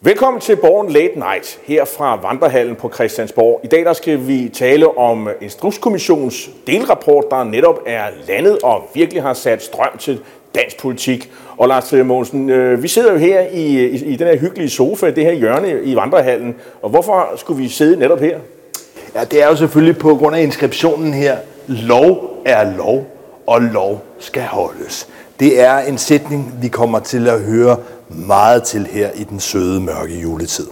Velkommen til Borgen Late Night her fra Vandrehallen på Christiansborg. I dag der skal vi tale om Instrukskommissionens delrapport, der netop er landet og virkelig har sat strøm til dansk politik. Og Lars Mogensen, øh, vi sidder jo her i, i, i den her hyggelige sofa, det her hjørne i Vandrehallen. Og hvorfor skulle vi sidde netop her? Ja, det er jo selvfølgelig på grund af inskriptionen her. Lov er lov, og lov skal holdes. Det er en sætning, vi kommer til at høre meget til her i den søde, mørke juletid.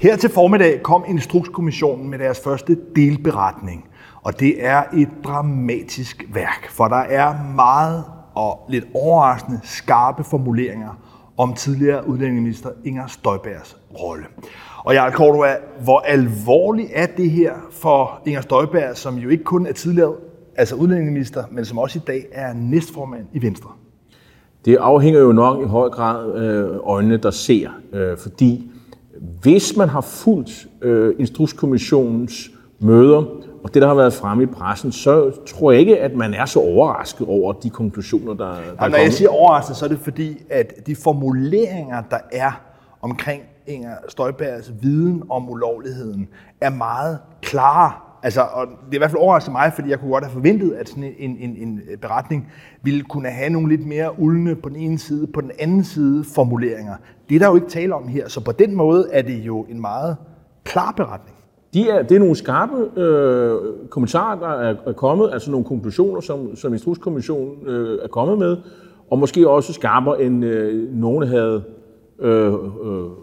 Her til formiddag kom Instrukskommissionen med deres første delberetning. Og det er et dramatisk værk, for der er meget og lidt overraskende skarpe formuleringer om tidligere udlændingeminister Inger Støjbergs rolle. Og Jarl Cordua, hvor alvorligt er det her for Inger Støjberg, som jo ikke kun er tidligere altså udlændingeminister, men som også i dag er næstformand i Venstre? Det afhænger jo nok i høj grad øh, øjnene, der ser, øh, fordi hvis man har fulgt øh, Instrukskommissionens møder, og det, der har været fremme i pressen, så tror jeg ikke, at man er så overrasket over de konklusioner, der, der er kommet. Når jeg siger overrasket, så er det fordi, at de formuleringer, der er omkring Inger Støjbergs viden om ulovligheden, er meget klare. Altså, og det er i hvert fald overrasket mig, fordi jeg kunne godt have forventet, at sådan en, en, en beretning ville kunne have nogle lidt mere uldne på den ene side, på den anden side formuleringer. Det er der jo ikke tale om her, så på den måde er det jo en meget klar beretning. De er, det er nogle skarpe øh, kommentarer, der er, er kommet, altså nogle konklusioner, som, som Instrukskommissionen øh, er kommet med, og måske også skarpere, end øh, nogen havde øh, øh,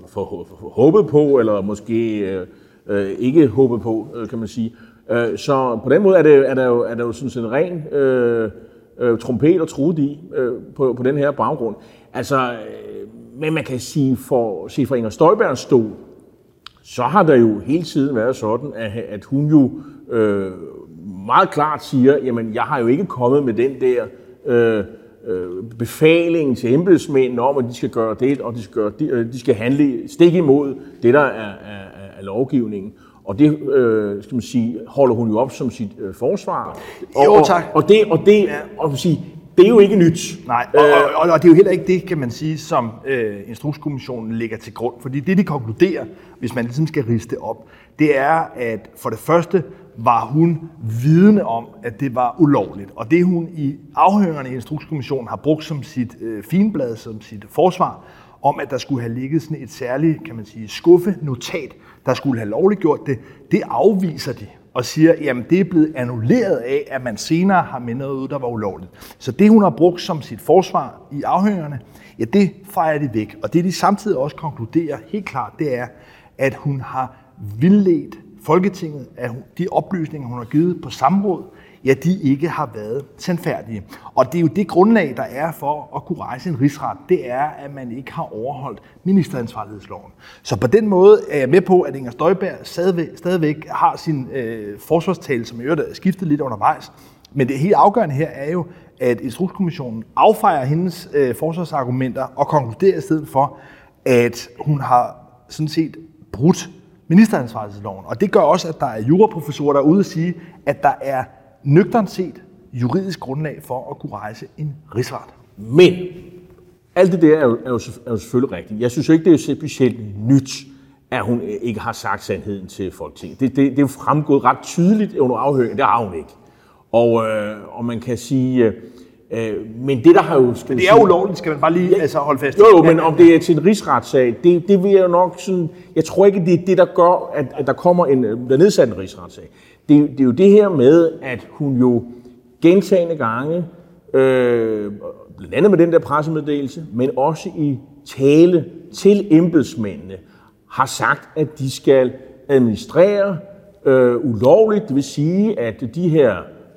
for, for, håbet på, eller måske øh, øh, ikke håbet på, øh, kan man sige. Øh, så på den måde er, det, er, der, jo, er der jo sådan en ren øh, øh, trompet og trude i øh, på, på den her baggrund. Altså, øh, men man kan sige, for, se fra Inger Støjbergs stol, så har der jo hele tiden været sådan, at, at hun jo øh, meget klart siger, jamen jeg har jo ikke kommet med den der øh, øh, befaling til embedsmændene om, at de skal gøre det, og de skal, gøre, de, øh, de skal handle stik imod det, der er, er, er lovgivningen. Og det øh, skal man sige, holder hun jo op som sit øh, forsvar. Og, jo, tak. Og, og det, og det, og man sige, det er jo ikke nyt. Nej, og, og, og, og det er jo heller ikke det, kan man sige, som øh, Instrukskommissionen lægger til grund. Fordi det, de konkluderer, hvis man ligesom skal riste op, det er, at for det første var hun vidne om, at det var ulovligt. Og det hun i afhøringerne i Instrukskommissionen har brugt som sit øh, finblad, som sit forsvar, om at der skulle have ligget sådan et særligt, kan man sige, skuffenotat, der skulle have lovligt gjort det, det afviser de og siger, jamen det er blevet annulleret af, at man senere har med noget ud, der var ulovligt. Så det, hun har brugt som sit forsvar i afhøringerne, ja, det fejrer de væk. Og det, de samtidig også konkluderer helt klart, det er, at hun har vildledt Folketinget, at de oplysninger, hun har givet på samråd, ja, de ikke har været sandfærdige. Og det er jo det grundlag, der er for at kunne rejse en rigsret, det er, at man ikke har overholdt ministeransvarlighedsloven. Så på den måde er jeg med på, at Inger Støjberg stadigvæk, stadigvæk har sin øh, forsvarstale, som i øvrigt er skiftet lidt undervejs. Men det helt afgørende her er jo, at Instrukskommissionen affejer hendes øh, forsvarsargumenter og konkluderer i stedet for, at hun har sådan set brudt ministeransvarlighedsloven. Og det gør også, at der er juraprofessorer derude og sige, at der er nøgternt set juridisk grundlag for at kunne rejse en rigsret. Men alt det der er jo, er jo, er jo selvfølgelig rigtigt. Jeg synes jo ikke, det er specielt nyt, at hun ikke har sagt sandheden til Folketinget. Det, det, det er jo fremgået ret tydeligt under afhøringen. Det har hun ikke. Og, øh, og man kan sige... Øh, men det, der har jo... Men det er ulovligt, skal man bare lige ja, altså, holde fast i. Jo, jo, men om det er til en rigsretssag, det, det vil jeg nok sådan... Jeg tror ikke, det er det, der gør, at, at der kommer en... Der nedsat en rigsretssag det, det er jo det her med, at hun jo gentagende gange, øh, blandt andet med den der pressemeddelelse, men også i tale til embedsmændene, har sagt, at de skal administrere øh, ulovligt, det vil sige, at de her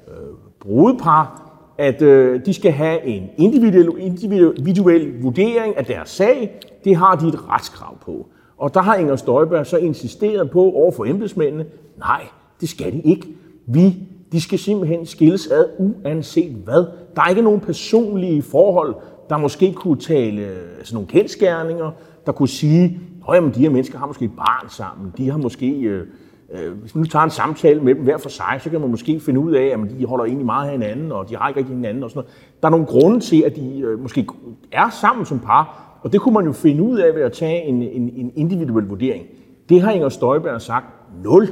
øh, brudepar, at øh, de skal have en individuel, individuel vurdering af deres sag. Det har de et retskrav på. Og der har Inger Støjberg så insisteret på over for embedsmændene, nej, det skal de ikke. Vi, de skal simpelthen skilles ad uanset hvad. Der er ikke nogen personlige forhold, der måske kunne tale altså nogle kendskærninger, der kunne sige, at de her mennesker har måske et barn sammen, de har måske øh, øh, hvis man nu tager en samtale med dem hver for sig, så kan man måske finde ud af, at de holder egentlig meget af hinanden, og de har ikke rigtig hinanden og sådan noget. Der er nogle grunde til, at de øh, måske er sammen som par, og det kunne man jo finde ud af ved at tage en, en, en individuel vurdering. Det har Inger Støjberg sagt, nul,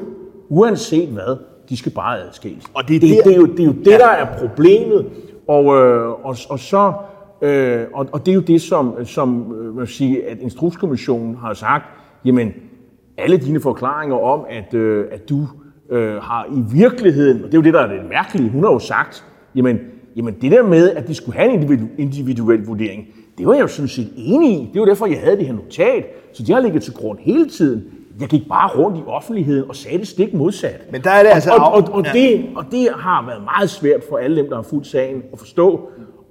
uanset hvad, de skal bare adskilles. Og det, det, det, det, er jo, det er jo det, der er problemet, og, øh, og, og så... Øh, og, og det er jo det, som, som øh, man sige, at Instrukskommissionen har sagt, jamen, alle dine forklaringer om, at, øh, at du øh, har i virkeligheden, og det er jo det, der er det mærkelige, hun har jo sagt, jamen, jamen det der med, at de skulle have en individu- individuel vurdering, det var jeg jo sådan set enig i. Det var derfor, jeg havde det her notat. Så det har ligget til grund hele tiden. Jeg gik bare rundt i offentligheden og sagde det stik modsat. Men der er det altså... Og, og, og, og, ja. det, og det har været meget svært for alle dem, der har fulgt sagen at forstå.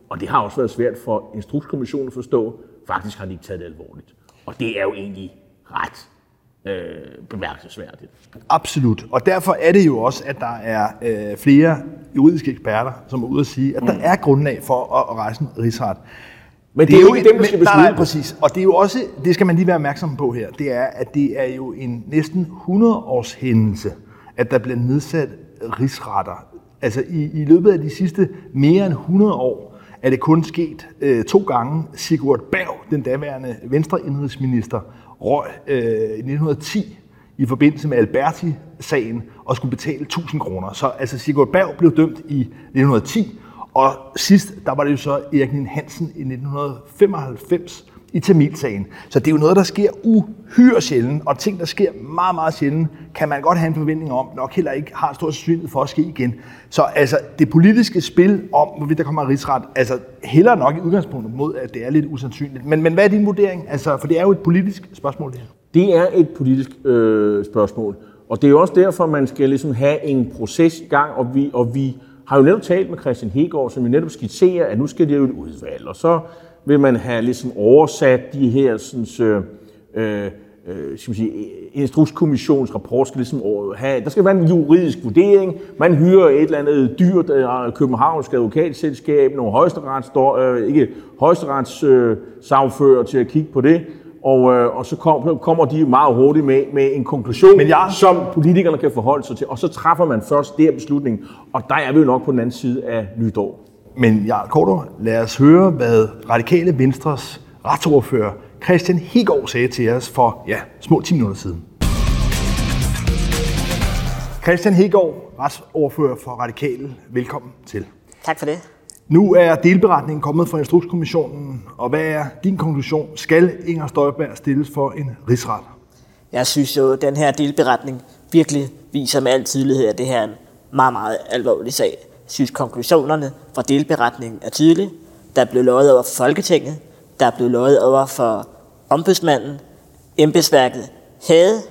Og det har også været svært for Instrukskommissionen at forstå. Faktisk har de ikke taget det alvorligt. Og det er jo egentlig ret øh, bemærkelsesværdigt. Absolut. Og derfor er det jo også, at der er øh, flere juridiske eksperter, som er ude at sige, at der mm. er grundlag for at, at rejse en rigsret. Men det, det er jo ikke dem, der skal beslutte. Nej, nej, præcis. Og det er jo også, det skal man lige være opmærksom på her, det er, at det er jo en næsten 100-års hændelse, at der bliver nedsat rigsretter. Altså i, i løbet af de sidste mere end 100 år, er det kun sket øh, to gange. Sigurd Berg, den daværende venstreindrigsminister, røg øh, i 1910 i forbindelse med Alberti-sagen og skulle betale 1000 kroner. Så altså Sigurd Berg blev dømt i 1910, og sidst, der var det jo så Erik Nien Hansen i 1995 i Tamilsagen. Så det er jo noget, der sker uhyre sjældent, og ting, der sker meget, meget sjældent, kan man godt have en forventning om, nok heller ikke har stor sandsynlighed for at ske igen. Så altså, det politiske spil om, hvorvidt der kommer en rigsret, altså heller nok i udgangspunktet mod, at det er lidt usandsynligt. Men, men hvad er din vurdering? Altså, for det er jo et politisk spørgsmål, det her. Det er et politisk øh, spørgsmål. Og det er jo også derfor, man skal ligesom have en proces i gang, og vi, og vi har jo netop talt med Christian Hegård, som jo netop skitserer, at nu skal det jo et udvalg, og så vil man have ligesom oversat de her sådan, øh, øh, skal man sige, instrukskommissions rapport skal ligesom have, der skal være en juridisk vurdering, man hyrer et eller andet dyrt øh, københavnsk advokatselskab, nogle højesterets, øh, ikke højesterets øh, sagfører til at kigge på det, og, øh, og så kom, kommer de meget hurtigt med, med en konklusion, Men jeg... som politikerne kan forholde sig til, og så træffer man først der beslutning, og der er vi jo nok på den anden side af nytår. Men Jarl Kortor, lad os høre, hvad Radikale Venstres retsordfører Christian Hegård sagde til os for ja, små 10 minutter siden. Christian Hegård, retsordfører for Radikale. Velkommen til. Tak for det. Nu er delberetningen kommet fra Instrukskommissionen, og hvad er din konklusion? Skal Inger Støjberg stilles for en rigsret? Jeg synes jo, at den her delberetning virkelig viser med al tydelighed, at det her er en meget, meget alvorlig sag. Jeg synes, konklusionerne fra delberetningen er tydelige. Der er blevet lovet over for Folketinget, der er blevet lovet over for ombudsmanden. Embedsværket havde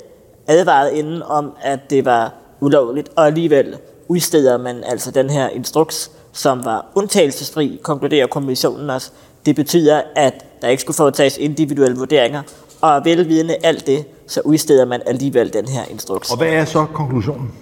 advaret inden om, at det var ulovligt, og alligevel udsteder man altså den her instruks, som var undtagelsesfri, konkluderer kommissionen også. Det betyder, at der ikke skulle foretages individuelle vurderinger, og velvidende alt det, så udsteder man alligevel den her instruks. Og hvad er så konklusionen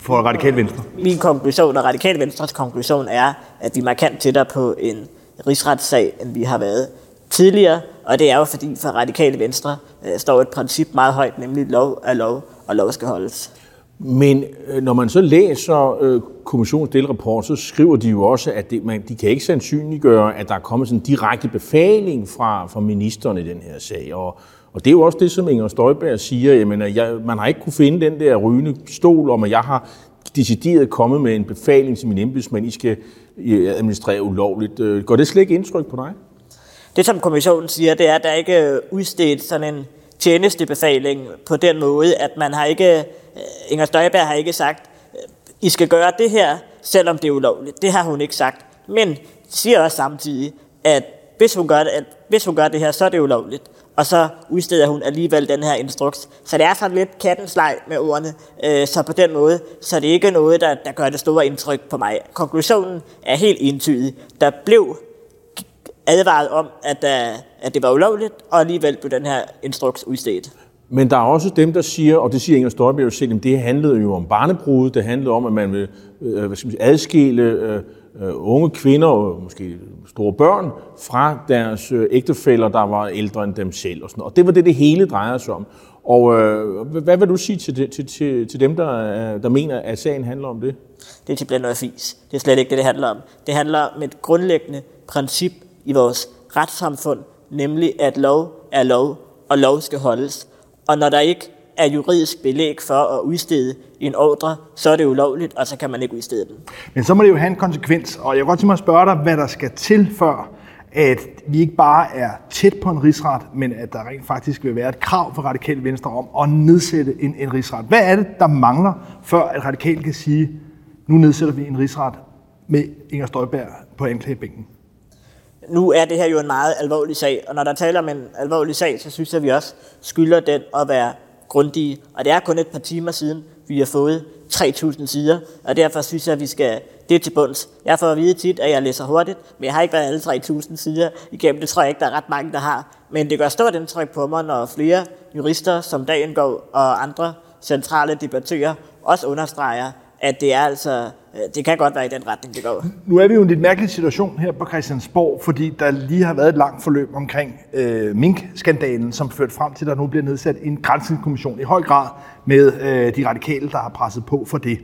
for Radikal Venstre? Min konklusion og Radikal Venstres konklusion er, at vi er markant tættere på en rigsretssag, end vi har været tidligere, og det er jo fordi for Radikale Venstre øh, står et princip meget højt, nemlig lov er lov, og lov skal holdes. Men øh, når man så læser øh, kommissionens delrapport, så skriver de jo også, at det, man, de kan ikke sandsynliggøre, at der er kommet sådan en direkte befaling fra, fra ministeren i den her sag. Og, og det er jo også det, som Inger Støjberg siger. Jamen, jeg, man har ikke kunne finde den der rygende stol om, at jeg har decideret kommet med en befaling til min embedsmænd, I skal administrere ulovligt. Øh, går det slet ikke indtryk på dig? Det, som kommissionen siger, det er, at der ikke er udstedt sådan en tjenestebefaling på den måde, at man har ikke, øh, Inger Støjberg har ikke sagt, øh, I skal gøre det her, selvom det er ulovligt. Det har hun ikke sagt. Men siger også samtidig, at hvis hun gør det, at hvis hun gør det her, så er det ulovligt. Og så udsteder hun alligevel den her instruks. Så det er sådan lidt kattens leg med ordene. Øh, så på den måde, så er det ikke noget, der, der gør det store indtryk på mig. Konklusionen er helt entydig. Der blev advaret om, at, uh, at det var ulovligt, og alligevel blev den her instruks udstedt. Men der er også dem, der siger, og det siger Inger Støjberg jo selv, at det handlede jo om barnebrud, det handlede om, at man vil øh, hvad skal man sige, adskille øh, øh, unge kvinder og måske store børn fra deres øh, ægtefæller, der var ældre end dem selv. Og, sådan og det var det, det hele drejer sig om. Og øh, hvad vil du sige til, til, til, til dem, der, der mener, at sagen handler om det? Det er simpelthen noget fis. Det er slet ikke det, det handler om. Det handler om et grundlæggende princip i vores retssamfund, nemlig at lov er lov, og lov skal holdes. Og når der ikke er juridisk belæg for at udstede en ordre, så er det ulovligt, og så kan man ikke udstede den. Men så må det jo have en konsekvens, og jeg vil godt tænke mig at spørge dig, hvad der skal til før, at vi ikke bare er tæt på en rigsret, men at der rent faktisk vil være et krav for Radikale Venstre om at nedsætte en, en rigsret. Hvad er det, der mangler, før at Radikale kan sige, nu nedsætter vi en rigsret med Inger Støjberg på anklagebænken? Nu er det her jo en meget alvorlig sag, og når der taler om en alvorlig sag, så synes jeg, at vi også skylder den at være grundige. Og det er kun et par timer siden, vi har fået 3.000 sider, og derfor synes jeg, at vi skal det til bunds. Jeg får at vide tit, at jeg læser hurtigt, men jeg har ikke været alle 3.000 sider igennem. Det tror jeg ikke, der er ret mange, der har. Men det gør stort indtryk på mig, når flere jurister som dagen går og andre centrale debattører også understreger, at det er altså, øh, det kan godt være i den retning, det går. Nu er vi jo i en lidt mærkelig situation her på Christiansborg, fordi der lige har været et langt forløb omkring øh, Mink-skandalen, som førte frem til, at der nu bliver nedsat en grænsningskommission i høj grad med øh, de radikale, der har presset på for det.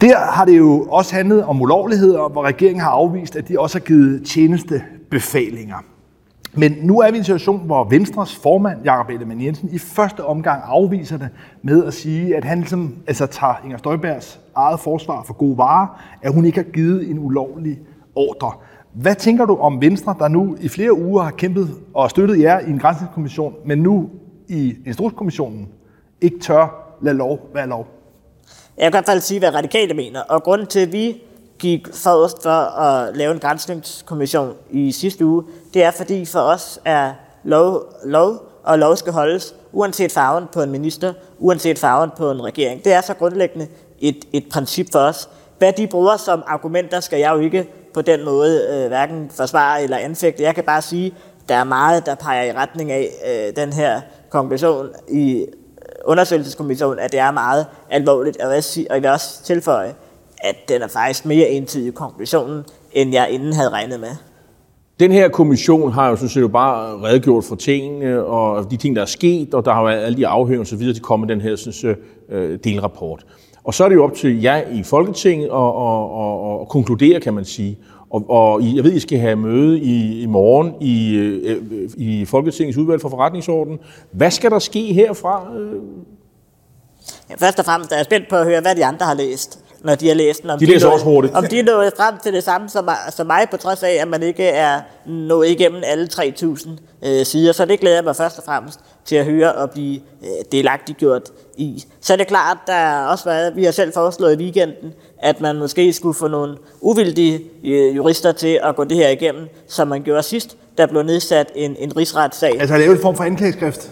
Der har det jo også handlet om ulovligheder, hvor regeringen har afvist, at de også har givet tjenestebefalinger. Men nu er vi i en situation, hvor Venstres formand, Jakob Ellemann Jensen, i første omgang afviser det med at sige, at han ligesom, altså, tager Inger Støjbergs eget forsvar for gode varer, at hun ikke har givet en ulovlig ordre. Hvad tænker du om Venstre, der nu i flere uger har kæmpet og støttet jer i en grænsningskommission, men nu i Instrukskommissionen ikke tør lade lov være lov? Jeg kan i hvert fald sige, hvad radikale mener. Og grunden til, at vi gik forrest for at lave en grænsningskommission i sidste uge, det er fordi for os er lov, lov og lov skal holdes, uanset farven på en minister, uanset farven på en regering. Det er så grundlæggende et, et princip for os. Hvad de bruger som argumenter, skal jeg jo ikke på den måde øh, hverken forsvare eller anfægte. Jeg kan bare sige, der er meget, der peger i retning af øh, den her konklusion i øh, undersøgelseskommissionen, at det er meget alvorligt. Og jeg vil også tilføje, at den er faktisk mere entydig i konklusionen, end jeg inden havde regnet med. Den her kommission har jo sådan set jo bare redegjort for tingene og de ting, der er sket, og der har været alle de afhøringer osv., de kommer den her synes, øh, delrapport. Og så er det jo op til jer i Folketinget at, at, at, at konkludere, kan man sige. Og, og jeg ved, I skal have møde i, i morgen i, øh, i Folketingets udvalg for forretningsorden. Hvad skal der ske herfra? Ja, først og fremmest er jeg spændt på at høre, hvad de andre har læst når de har læst den. Om de, de læser også hurtigt. Om de er nået frem til det samme som, som mig, på trods af, at man ikke er nået igennem alle 3.000 øh, sider. Så det glæder jeg mig først og fremmest til at høre og blive øh, delagtigt gjort i. Så er det klart, der er også været, vi har selv foreslået i weekenden, at man måske skulle få nogle uvildige øh, jurister til at gå det her igennem, som man gjorde sidst, der blev nedsat en, en rigsretssag. Altså lave en form for anklageskrift?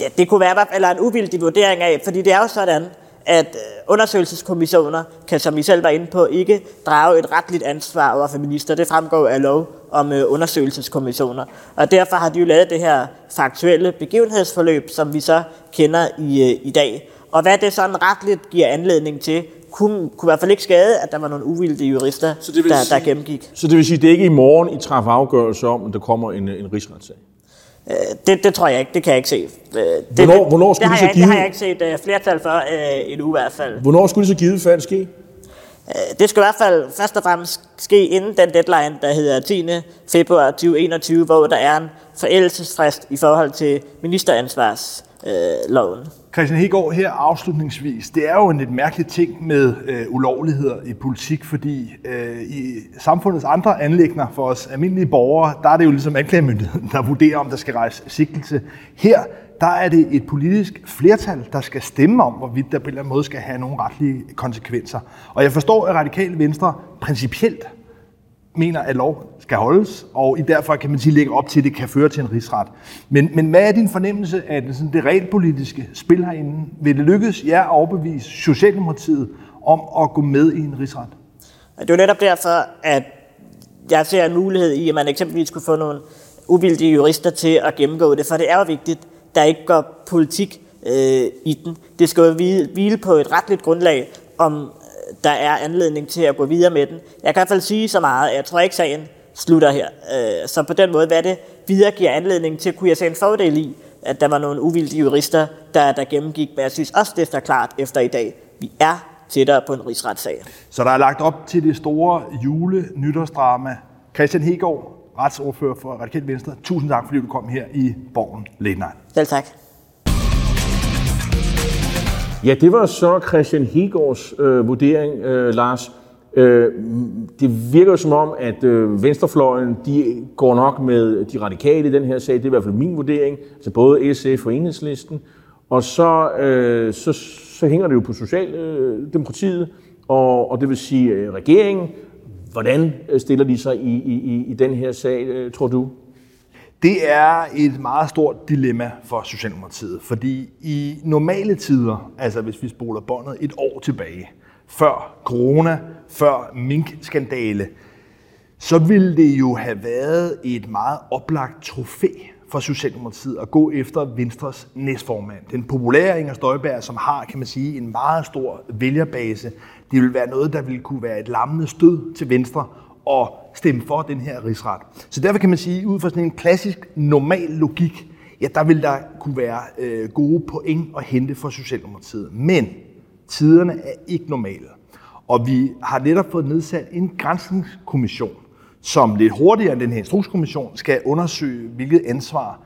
Ja, det kunne være eller en uvildig vurdering af, fordi det er jo sådan, at øh, undersøgelseskommissioner kan, som I selv var inde på, ikke drage et retligt ansvar over for minister. Det fremgår af lov om øh, undersøgelseskommissioner. Og derfor har de jo lavet det her faktuelle begivenhedsforløb, som vi så kender i, øh, i dag. Og hvad det sådan retligt giver anledning til, kunne, kunne i hvert fald ikke skade, at der var nogle uvildige jurister, der, sige, der gennemgik. Så det vil sige, at det er ikke i morgen, I træffer afgørelse om, at der kommer en, en rigsretssag? Øh, det, det tror jeg ikke, det kan jeg ikke se. Øh, det, hvornår, hvornår skulle det, det, så give? Det har jeg ikke set uh, flertal for uh, endnu i hvert fald. Hvornår skulle det så give fald ske? Uh, det skal i hvert fald først og fremmest ske inden den deadline, der hedder 10. februar 2021, hvor der er en forældelsesfrist i forhold til ministeransvarsloven. Uh, Christian Hegård, her afslutningsvis. Det er jo en lidt mærkelig ting med øh, ulovligheder i politik, fordi øh, i samfundets andre anlægner for os almindelige borgere, der er det jo ligesom anklagemyndigheden, der vurderer, om der skal rejse sigtelse. Her, der er det et politisk flertal, der skal stemme om, hvorvidt der på en eller anden måde skal have nogle retlige konsekvenser. Og jeg forstår, at Radikale Venstre principielt mener, at lov skal holdes, og i derfor kan man sige, lægge op til, at det kan føre til en rigsret. Men, men hvad er din fornemmelse af det, sådan det realpolitiske spil herinde? Vil det lykkes jer at overbevise Socialdemokratiet om at gå med i en rigsret? Det er jo netop derfor, at jeg ser en mulighed i, at man eksempelvis kunne få nogle uvildige jurister til at gennemgå det, for det er jo vigtigt, der ikke går politik øh, i den. Det skal jo hvile på et retligt grundlag, om øh, der er anledning til at gå videre med den. Jeg kan i hvert fald sige så meget, at jeg tror ikke, sagen slutter her. Øh, så på den måde, hvad det videre giver anledning til, kunne jeg se en fordel i, at der var nogle uvildige jurister, der, der gennemgik, men jeg synes også, det er klart efter i dag. Vi er tættere på en rigsretssag. Så der er lagt op til det store jule-nytårsdrama. Christian Hegård, retsordfører for Radikalt Venstre. Tusind tak, fordi du kom her i Borgen Late Night. Selv tak. Ja, det var så Christian Hegårds øh, vurdering, øh, Lars. Øh, det virker som om, at øh, venstrefløjen de går nok med de radikale i den her sag. Det er i hvert fald min vurdering. Altså både SF og Enhedslisten. Og så, øh, så, så hænger det jo på Socialdemokratiet, og, og det vil sige øh, regeringen. Hvordan øh, stiller de sig i, i, i den her sag, øh, tror du? Det er et meget stort dilemma for Socialdemokratiet, fordi i normale tider, altså hvis vi spoler båndet et år tilbage, før corona, før minkskandale, så ville det jo have været et meget oplagt trofæ for Socialdemokratiet at gå efter Venstres næstformand. Den populære Inger Støjberg, som har, kan man sige, en meget stor vælgerbase. Det ville være noget, der ville kunne være et lammende stød til Venstre og stemme for den her rigsret. Så derfor kan man sige, ud fra sådan en klassisk normal logik, ja, der vil der kunne være øh, gode point at hente for Socialdemokratiet. Men tiderne er ikke normale. Og vi har netop fået nedsat en grænsningskommission, som lidt hurtigere end den her instrukskommission skal undersøge, hvilket ansvar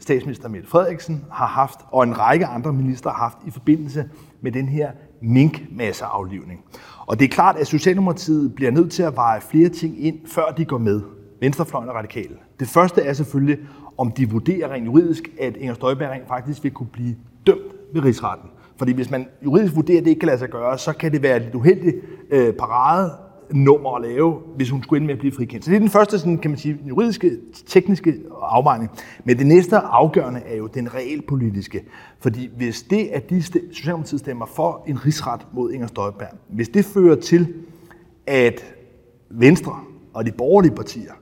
statsminister Mette Frederiksen har haft, og en række andre minister har haft i forbindelse med den her minkmasseaflivning. Og det er klart, at Socialdemokratiet bliver nødt til at veje flere ting ind, før de går med. Venstrefløjen og radikale. Det første er selvfølgelig, om de vurderer rent juridisk, at Inger Støjberg rent faktisk vil kunne blive dømt ved rigsretten. Fordi hvis man juridisk vurderer, at det ikke kan lade sig gøre, så kan det være et lidt uheldigt øh, parade nummer at lave, hvis hun skulle ende med at blive frikendt. Så det er den første sådan, kan man sige, juridiske, tekniske afvejning. Men det næste afgørende er jo den realpolitiske. Fordi hvis det, at de Socialdemokratiet stemmer for en rigsret mod Inger Støjberg, hvis det fører til, at Venstre og de borgerlige partier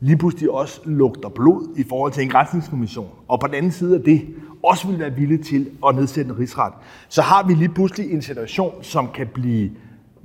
lige pludselig også lugter blod i forhold til en grænsningskommission, og på den anden side af det også vil være villige til at nedsætte en rigsret, så har vi lige pludselig en situation, som kan blive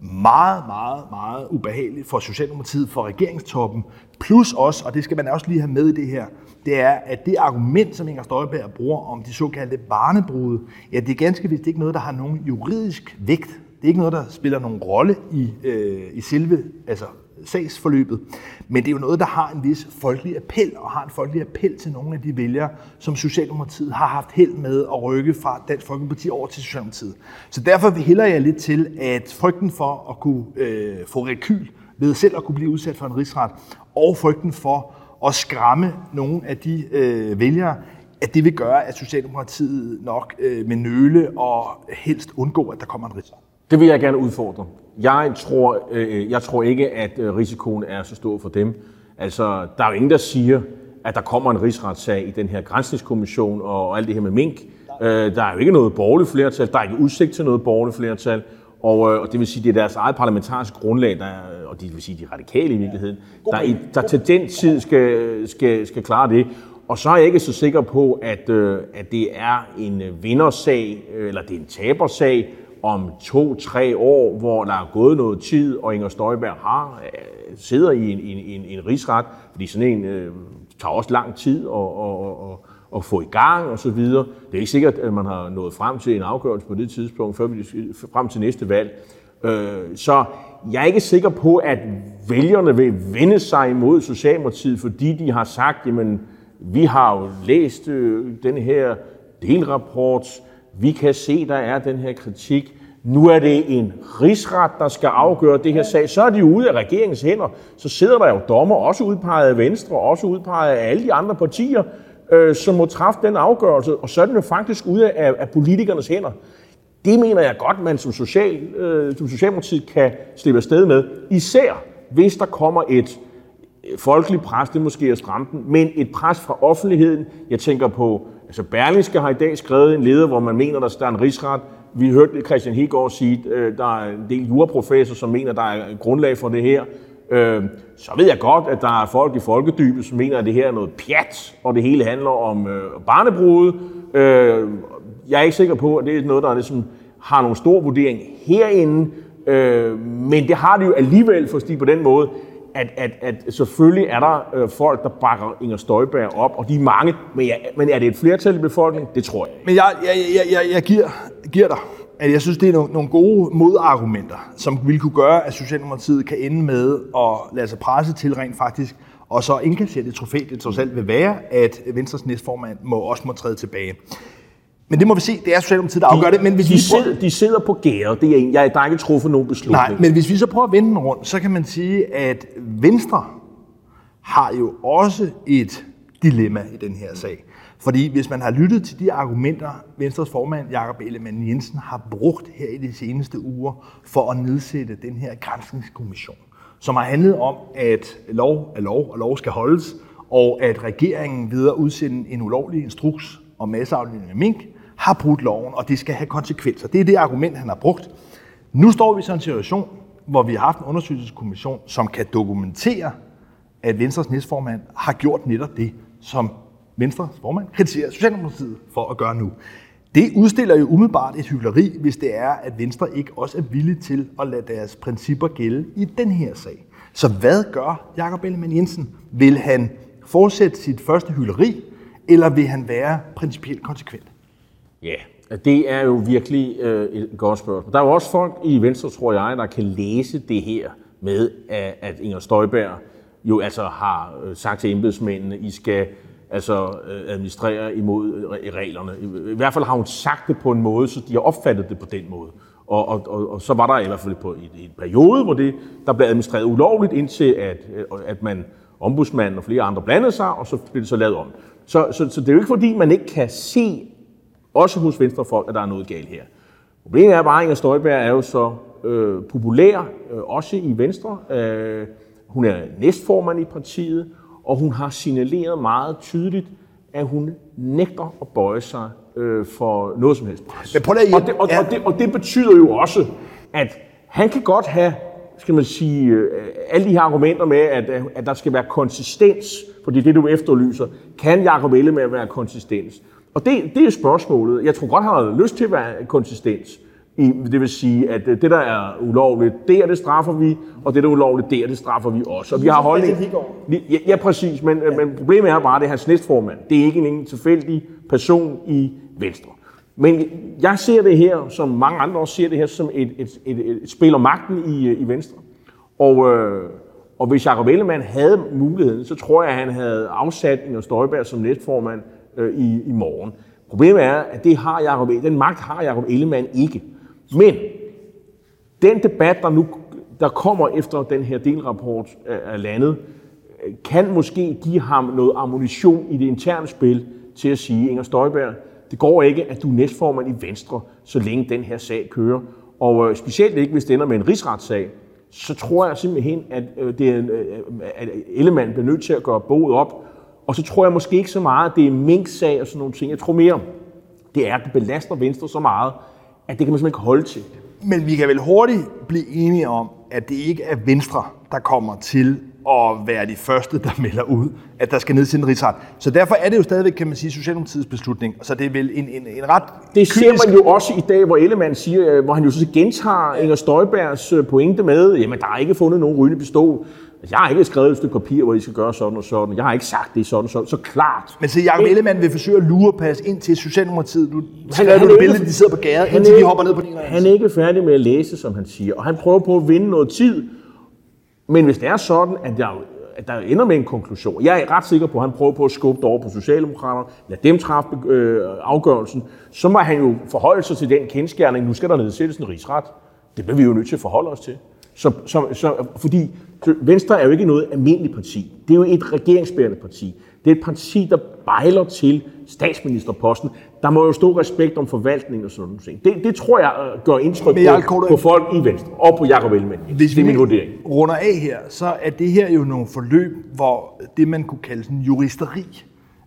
meget, meget, meget ubehagelig for Socialdemokratiet, for regeringstoppen, plus også, og det skal man også lige have med i det her, det er, at det argument, som Inger Støjberg bruger om de såkaldte barnebrud, ja, det er ganske vist ikke noget, der har nogen juridisk vægt. Det er ikke noget, der spiller nogen rolle i, øh, i selve altså, sagsforløbet. Men det er jo noget, der har en vis folkelig appel, og har en folkelig appel til nogle af de vælgere, som Socialdemokratiet har haft held med at rykke fra Dansk Folkeparti over til Socialdemokratiet. Så derfor hælder jeg lidt til, at frygten for at kunne øh, få rekyl ved selv at kunne blive udsat for en rigsret, og frygten for at skræmme nogle af de øh, vælgere, at det vil gøre, at Socialdemokratiet nok øh, med nøle og helst undgå, at der kommer en rigsret. Det vil jeg gerne udfordre. Jeg tror, øh, jeg tror ikke, at øh, risikoen er så stor for dem. Altså, der er jo ingen, der siger, at der kommer en rigsretssag i den her grænsningskommission og, og alt det her med mink. Øh, der er jo ikke noget borgerligt flertal. Der er ikke udsigt til noget borgerligt flertal. Og, øh, og det vil sige, det er deres eget parlamentariske grundlag, der, og det vil sige de radikale i virkeligheden, der, i, der til den tid skal, skal, skal klare det. Og så er jeg ikke så sikker på, at, øh, at det er en vindersag, eller det er en tabersag, om to-tre år, hvor der er gået noget tid, og Inger Støjberg har, øh, sidder i en, en, en, en rigsret, fordi sådan en øh, tager også lang tid at, at, at, at få i gang og så videre. Det er ikke sikkert, at man har nået frem til en afgørelse på det tidspunkt, før vi frem til næste valg. Øh, så jeg er ikke sikker på, at vælgerne vil vende sig imod Socialdemokratiet, fordi de har sagt, jamen, vi har jo læst øh, den her delrapport, vi kan se, der er den her kritik. Nu er det en rigsret, der skal afgøre det her sag. Så er de ude af regeringens hænder. Så sidder der jo dommer, også udpeget af Venstre, også udpeget af alle de andre partier, øh, som må træffe den afgørelse. Og så er den jo faktisk ude af, af politikernes hænder. Det mener jeg godt, man som, social, øh, som Socialdemokratiet kan slippe afsted med. Især hvis der kommer et øh, folkeligt pres, det måske er stramten, men et pres fra offentligheden. Jeg tænker på Altså Berlingske har i dag skrevet en leder, hvor man mener, der er en rigsret. Vi hørte Christian Hegård sige, at der er en del juraprofessor, som mener, der er grundlag for det her. Øh, så ved jeg godt, at der er folk i folkedybet, som mener, at det her er noget pjat, og det hele handler om øh. øh jeg er ikke sikker på, at det er noget, der ligesom har nogen stor vurdering herinde, øh, men det har det jo alligevel, for på den måde, at, at, at selvfølgelig er der øh, folk, der bakker Inger Støjberg op, og de er mange, men, jeg, men er det et flertal i befolkningen? Det tror jeg ikke. Men jeg, jeg, jeg, jeg, jeg giver, giver dig, at jeg synes, det er nogle, nogle gode modargumenter, som ville kunne gøre, at Socialdemokratiet kan ende med at lade sig presse til rent faktisk, og så indkassere det trofæ, det trods alt vil være, at Venstres næstformand må, også må træde tilbage. Men det må vi se. Det er Socialdemokratiet, der afgør det. Men hvis de, vi sidder, de sidder på gæret. Det er en, jeg, der er ikke truffet nogen beslutning. Nej, men hvis vi så prøver at vende den rundt, så kan man sige, at Venstre har jo også et dilemma i den her sag. Fordi hvis man har lyttet til de argumenter, Venstres formand Jakob Ellemann Jensen har brugt her i de seneste uger for at nedsætte den her grænsningskommission, som har handlet om, at lov er lov, og lov skal holdes, og at regeringen videre udsende en ulovlig instruks om masseafdelingen af mink, har brudt loven, og det skal have konsekvenser. Det er det argument, han har brugt. Nu står vi så i en situation, hvor vi har haft en undersøgelseskommission, som kan dokumentere, at Venstres næstformand har gjort netop det, som Venstres formand kritiserer Socialdemokratiet for at gøre nu. Det udstiller jo umiddelbart et hyggeleri, hvis det er, at Venstre ikke også er villig til at lade deres principper gælde i den her sag. Så hvad gør Jakob Ellemann Jensen? Vil han fortsætte sit første hyggeleri, eller vil han være principielt konsekvent? Ja, det er jo virkelig øh, et godt spørgsmål. Der er jo også folk i Venstre, tror jeg, der kan læse det her med, at Inger Støjberg jo altså har øh, sagt til embedsmændene, I skal altså øh, administrere imod øh, reglerne. I hvert fald har hun sagt det på en måde, så de har opfattet det på den måde. Og, og, og, og så var der i hvert fald på en, en periode, hvor det, der blev administreret ulovligt, indtil at, at man, ombudsmanden og flere andre blandede sig, og så blev det så lavet om. Så, så, så det er jo ikke fordi, man ikke kan se, også hos venstrefolk, at der er noget galt her. Problemet er bare, at Inger Støjberg er jo så øh, populær, øh, også i Venstre. Øh, hun er næstformand i partiet, og hun har signaleret meget tydeligt, at hun nægter at bøje sig øh, for noget som helst. Men prøv at, og, det, og, ja. og, det, og det betyder jo også, at han kan godt have skal man sige, øh, alle de her argumenter med, at, at der skal være konsistens, fordi det du efterlyser, kan Jacob Ellemann være konsistens? Og det, det er spørgsmålet. Jeg tror godt, han har lyst til at være konsistens. I, det vil sige, at det, der er ulovligt, det er det straffer vi, og det, der er ulovligt, det er det straffer vi også. Og vi har holdning... Ja, ja, præcis, men, ja. men problemet er bare, at det er hans næstformand. Det er ikke en tilfældig person i Venstre. Men jeg ser det her, som mange andre også ser det her, som et, et, et, et spil om magten i, i Venstre. Og, øh, og hvis Jacob Ellemann havde muligheden, så tror jeg, at han havde afsat Inger Støjberg som næstformand øh, i, i morgen. Problemet er, at det har Jacob, den magt har Jacob Ellemann ikke. Men den debat, der nu der kommer efter den her delrapport øh, er landet, kan måske give ham noget ammunition i det interne spil til at sige, Inger Støjberg, det går ikke, at du er næstformand i Venstre, så længe den her sag kører. Og øh, specielt ikke, hvis det ender med en rigsretssag, så tror jeg simpelthen, at, øh, det er, øh, at Ellemann bliver nødt til at gøre boet op. Og så tror jeg måske ikke så meget, at det er Mink-sag og sådan nogle ting. Jeg tror mere, det er, at det belaster Venstre så meget, at det kan man simpelthen ikke holde til. Men vi kan vel hurtigt blive enige om, at det ikke er Venstre, der kommer til at være de første, der melder ud, at der skal ned til en rigsret. Så derfor er det jo stadigvæk, kan man sige, Socialdemokratiets beslutning. Så det er vel en, en, en ret Det ser man jo også i dag, hvor Ellemann siger, øh, hvor han jo så gentager Inger Støjbergs øh, pointe med, jamen der er ikke fundet nogen rygende pistol. Jeg har ikke skrevet et stykke papir, hvor I skal gøre sådan og sådan. Jeg har ikke sagt det sådan og sådan. Så klart. Men så Jacob Ellemann vil forsøge at lurepasse ind til Socialdemokratiet. Du han, du det billede, de sidder på gaden, indtil de hopper ned på din Han er ikke færdig med at læse, som han siger. Og han prøver på at vinde noget tid. Men hvis det er sådan, at jeg at der ender med en konklusion. Jeg er ret sikker på, at han prøver på at skubbe det over på Socialdemokraterne, lad dem træffe øh, afgørelsen. Så må han jo forholde sig til den kendskærning, nu skal der nedsættes en rigsret. Det bliver vi jo nødt til at forholde os til. Så, så, så, fordi Venstre er jo ikke noget almindeligt parti. Det er jo et regeringsbærende parti. Det er et parti, der bejler til statsministerposten. Der må jo stå respekt om forvaltning og sådan noget. Det, det tror jeg øh, gør indtryk på, på folk i Venstre og på Jacob Ellemann. Hvis det er min vurdering. runder af her, så er det her jo nogle forløb, hvor det, man kunne kalde sådan juristeri,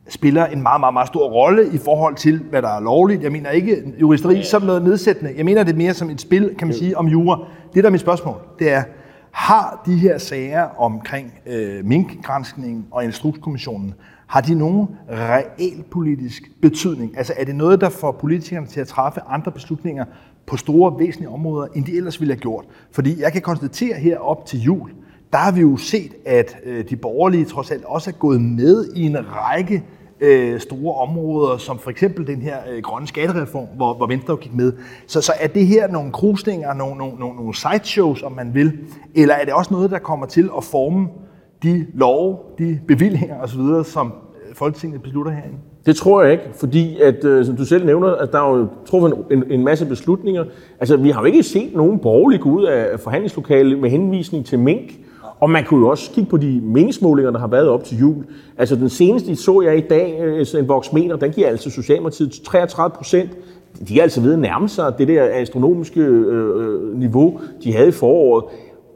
spiller en meget, meget, meget stor rolle i forhold til, hvad der er lovligt. Jeg mener ikke juristeri ja. som noget nedsættende. Jeg mener det mere som et spil, kan man sige, om jura. Det, der er mit spørgsmål, det er, har de her sager omkring øh, minkgrænsning og instrukskommissionen, har de nogen realpolitisk betydning? Altså er det noget, der får politikerne til at træffe andre beslutninger på store, væsentlige områder, end de ellers ville have gjort? Fordi jeg kan konstatere her op til jul, der har vi jo set, at øh, de borgerlige trods alt også er gået med i en række øh, Øh, store områder, som for eksempel den her øh, grønne skattereform, hvor, hvor Venstre gik med. Så, så er det her nogle krusninger, nogle, nogle, nogle, nogle sideshows, om man vil, eller er det også noget, der kommer til at forme de love, de bevillinger osv., som øh, Folketinget beslutter herinde? Det tror jeg ikke, fordi at, øh, som du selv nævner, at der er jo truffet en, en masse beslutninger. Altså, vi har jo ikke set nogen borgerlig gå ud af forhandlingslokalet med henvisning til mink. Og man kunne jo også kigge på de meningsmålinger, der har været op til jul. Altså den seneste så jeg i dag, øh, en voksmeter, den giver altså Socialdemokratiet 33 procent. De er altså ved at nærme sig det der astronomiske øh, øh, niveau, de havde i foråret.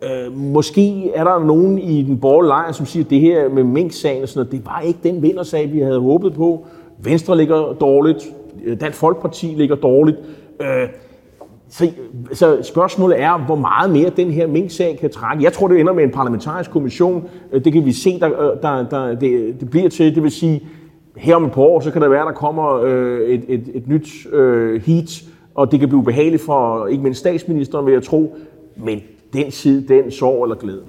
Øh, måske er der nogen i den borgerlige lejr, som siger, at det her med mink-sagen og sådan noget, det var ikke den vindersag, vi havde håbet på. Venstre ligger dårligt, øh, Dansk Folkeparti ligger dårligt. Øh, så, så spørgsmålet er, hvor meget mere den her Mink-sag kan trække. Jeg tror, det ender med en parlamentarisk kommission. Øh, det kan vi se, der, øh, der, der, det, det bliver til. Det vil sige, her om et par år, så kan der være, der kommer øh, et, et, et nyt øh, heat, og det kan blive behageligt for ikke mindst statsministeren, vil jeg tro. Men den side, den sorg eller glæde.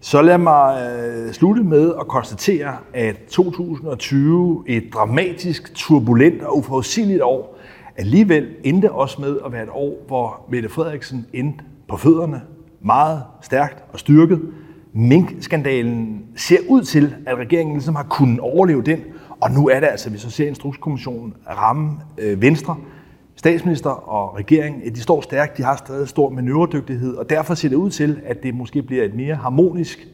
Så lad mig øh, slutte med at konstatere, at 2020, et dramatisk, turbulent og uforudsigeligt år, alligevel endte også med at være et år, hvor Mette Frederiksen endte på fødderne, meget stærkt og styrket. Mink-skandalen ser ud til, at regeringen ligesom har kunnet overleve den, og nu er det altså, vi så ser Instrukskommissionen ramme øh, Venstre, statsminister og regering, de står stærkt, de har stadig stor manøvredygtighed, og derfor ser det ud til, at det måske bliver et mere harmonisk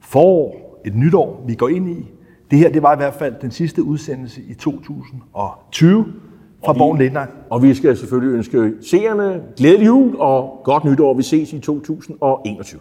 forår, et nytår, vi går ind i. Det her, det var i hvert fald den sidste udsendelse i 2020 fra Borgen Lindner. Og vi skal selvfølgelig ønske seerne glædelig jul og godt nytår. Vi ses i 2021.